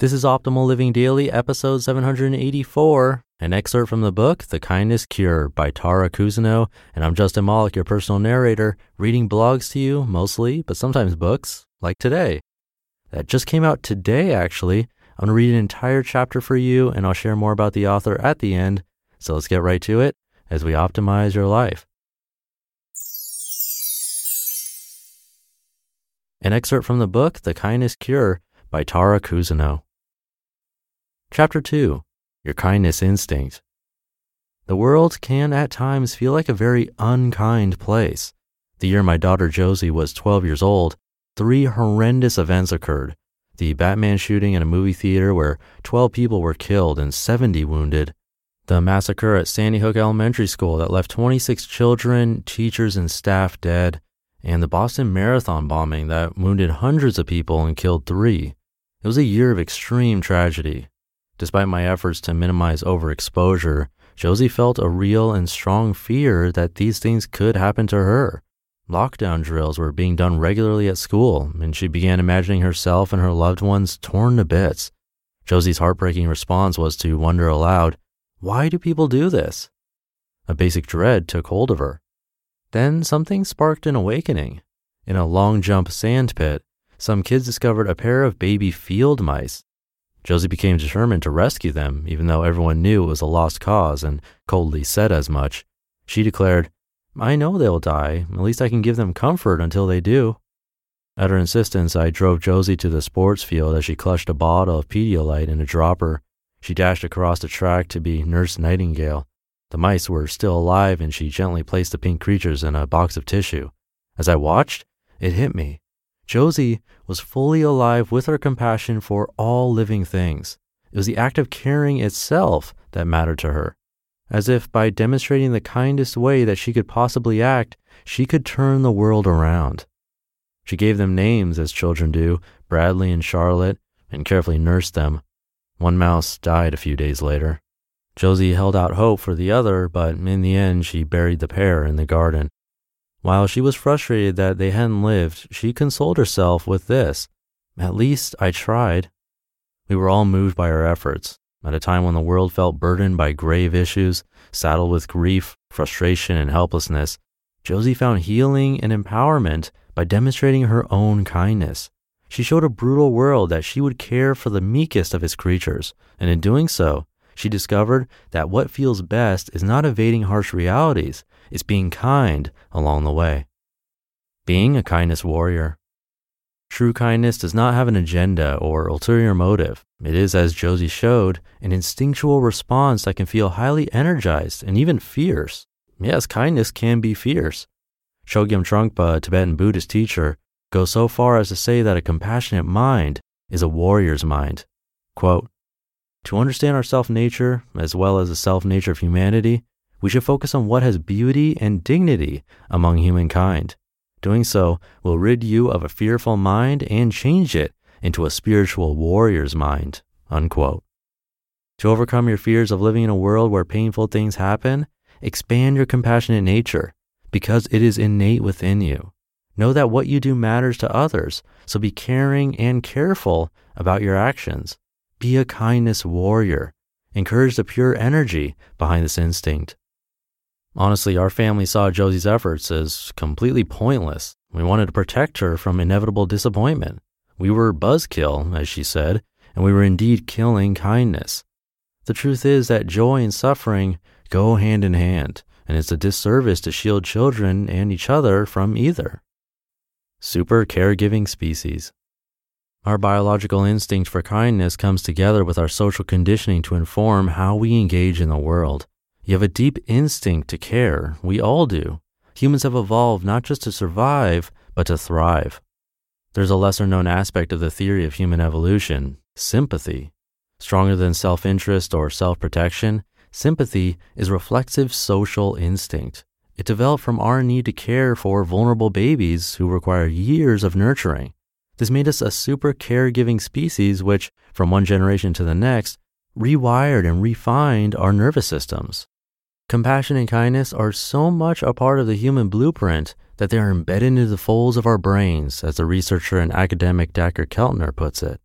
This is Optimal Living Daily, episode 784, an excerpt from the book The Kindness Cure by Tara Cousineau. And I'm Justin Malik, your personal narrator, reading blogs to you mostly, but sometimes books, like today. That just came out today, actually. I'm going to read an entire chapter for you, and I'll share more about the author at the end. So let's get right to it as we optimize your life. An excerpt from the book The Kindness Cure by Tara Cousineau. Chapter 2 Your Kindness Instinct. The world can at times feel like a very unkind place. The year my daughter Josie was 12 years old, three horrendous events occurred. The Batman shooting in a movie theater where 12 people were killed and 70 wounded. The massacre at Sandy Hook Elementary School that left 26 children, teachers, and staff dead. And the Boston Marathon bombing that wounded hundreds of people and killed three. It was a year of extreme tragedy. Despite my efforts to minimize overexposure, Josie felt a real and strong fear that these things could happen to her. Lockdown drills were being done regularly at school, and she began imagining herself and her loved ones torn to bits. Josie's heartbreaking response was to wonder aloud, why do people do this? A basic dread took hold of her. Then something sparked an awakening. In a long jump sand pit, some kids discovered a pair of baby field mice Josie became determined to rescue them, even though everyone knew it was a lost cause and coldly said as much. She declared, I know they'll die. At least I can give them comfort until they do. At her insistence, I drove Josie to the sports field as she clutched a bottle of Pedialyte in a dropper. She dashed across the track to be Nurse Nightingale. The mice were still alive, and she gently placed the pink creatures in a box of tissue. As I watched, it hit me. Josie was fully alive with her compassion for all living things. It was the act of caring itself that mattered to her. As if by demonstrating the kindest way that she could possibly act, she could turn the world around. She gave them names, as children do, Bradley and Charlotte, and carefully nursed them. One mouse died a few days later. Josie held out hope for the other, but in the end, she buried the pair in the garden. While she was frustrated that they hadn't lived, she consoled herself with this At least I tried. We were all moved by her efforts. At a time when the world felt burdened by grave issues, saddled with grief, frustration, and helplessness, Josie found healing and empowerment by demonstrating her own kindness. She showed a brutal world that she would care for the meekest of its creatures, and in doing so, she discovered that what feels best is not evading harsh realities, it's being kind along the way. Being a kindness warrior. True kindness does not have an agenda or ulterior motive. It is, as Josie showed, an instinctual response that can feel highly energized and even fierce. Yes, kindness can be fierce. Chogyam Trungpa, a Tibetan Buddhist teacher, goes so far as to say that a compassionate mind is a warrior's mind. Quote, to understand our self nature, as well as the self nature of humanity, we should focus on what has beauty and dignity among humankind. Doing so will rid you of a fearful mind and change it into a spiritual warrior's mind. Unquote. To overcome your fears of living in a world where painful things happen, expand your compassionate nature because it is innate within you. Know that what you do matters to others, so be caring and careful about your actions. Be a kindness warrior. Encourage the pure energy behind this instinct. Honestly, our family saw Josie's efforts as completely pointless. We wanted to protect her from inevitable disappointment. We were buzzkill, as she said, and we were indeed killing kindness. The truth is that joy and suffering go hand in hand, and it's a disservice to shield children and each other from either. Super caregiving species. Our biological instinct for kindness comes together with our social conditioning to inform how we engage in the world. You have a deep instinct to care. We all do. Humans have evolved not just to survive, but to thrive. There's a lesser known aspect of the theory of human evolution sympathy. Stronger than self interest or self protection, sympathy is a reflexive social instinct. It developed from our need to care for vulnerable babies who require years of nurturing. This made us a super caregiving species, which, from one generation to the next, rewired and refined our nervous systems. Compassion and kindness are so much a part of the human blueprint that they are embedded into the folds of our brains, as the researcher and academic Dacher Keltner puts it.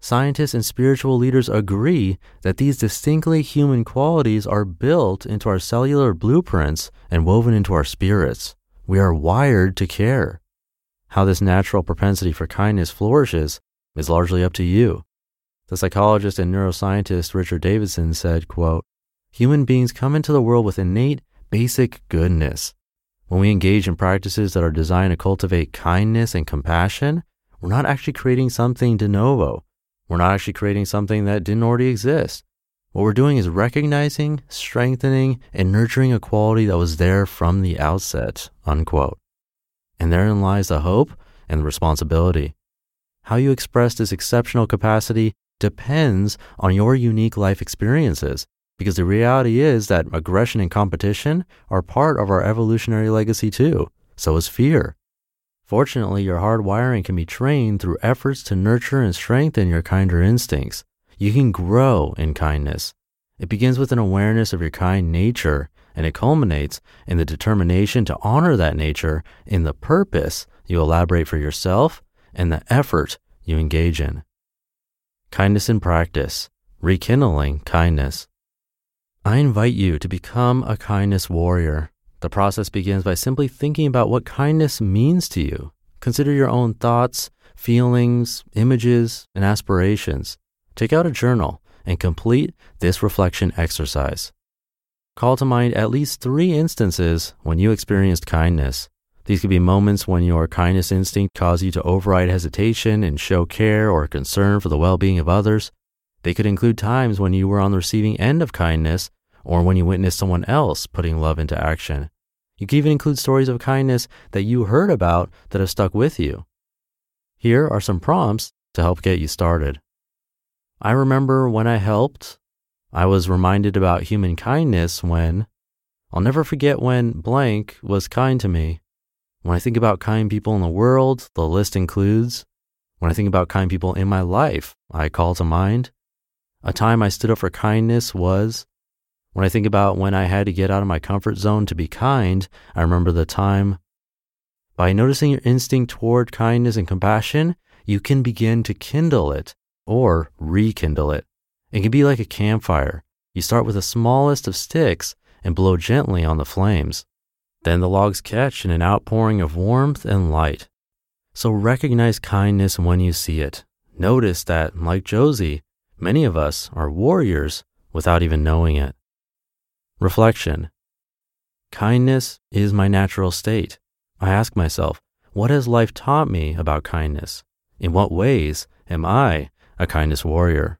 Scientists and spiritual leaders agree that these distinctly human qualities are built into our cellular blueprints and woven into our spirits. We are wired to care. How this natural propensity for kindness flourishes is largely up to you. The psychologist and neuroscientist Richard Davidson said, quote, Human beings come into the world with innate, basic goodness. When we engage in practices that are designed to cultivate kindness and compassion, we're not actually creating something de novo. We're not actually creating something that didn't already exist. What we're doing is recognizing, strengthening, and nurturing a quality that was there from the outset. Unquote. And therein lies the hope and the responsibility. How you express this exceptional capacity depends on your unique life experiences because the reality is that aggression and competition are part of our evolutionary legacy too. So is fear. Fortunately, your hard wiring can be trained through efforts to nurture and strengthen your kinder instincts. You can grow in kindness. It begins with an awareness of your kind nature, and it culminates in the determination to honor that nature in the purpose you elaborate for yourself and the effort you engage in. Kindness in practice, rekindling kindness. I invite you to become a kindness warrior. The process begins by simply thinking about what kindness means to you. Consider your own thoughts, feelings, images, and aspirations. Take out a journal and complete this reflection exercise. Call to mind at least three instances when you experienced kindness. These could be moments when your kindness instinct caused you to override hesitation and show care or concern for the well being of others. They could include times when you were on the receiving end of kindness or when you witnessed someone else putting love into action. You could even include stories of kindness that you heard about that have stuck with you. Here are some prompts to help get you started. I remember when I helped, I was reminded about human kindness when I'll never forget when blank was kind to me. When I think about kind people in the world, the list includes when I think about kind people in my life, I call to mind a time I stood up for kindness was when I think about when I had to get out of my comfort zone to be kind, I remember the time. By noticing your instinct toward kindness and compassion, you can begin to kindle it or rekindle it. It can be like a campfire. You start with the smallest of sticks and blow gently on the flames. Then the logs catch in an outpouring of warmth and light. So recognize kindness when you see it. Notice that, like Josie, Many of us are warriors without even knowing it. Reflection Kindness is my natural state. I ask myself, what has life taught me about kindness? In what ways am I a kindness warrior?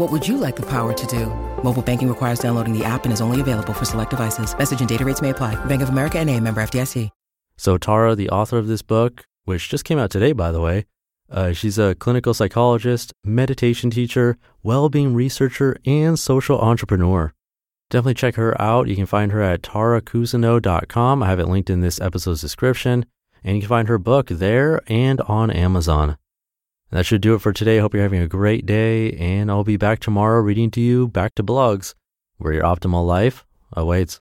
What would you like the power to do? Mobile banking requires downloading the app and is only available for select devices. Message and data rates may apply. Bank of America and a member FDIC. So Tara, the author of this book, which just came out today, by the way, uh, she's a clinical psychologist, meditation teacher, well being researcher, and social entrepreneur. Definitely check her out. You can find her at taracousineau.com. I have it linked in this episode's description. And you can find her book there and on Amazon. And that should do it for today. Hope you're having a great day. And I'll be back tomorrow reading to you back to blogs where your optimal life awaits.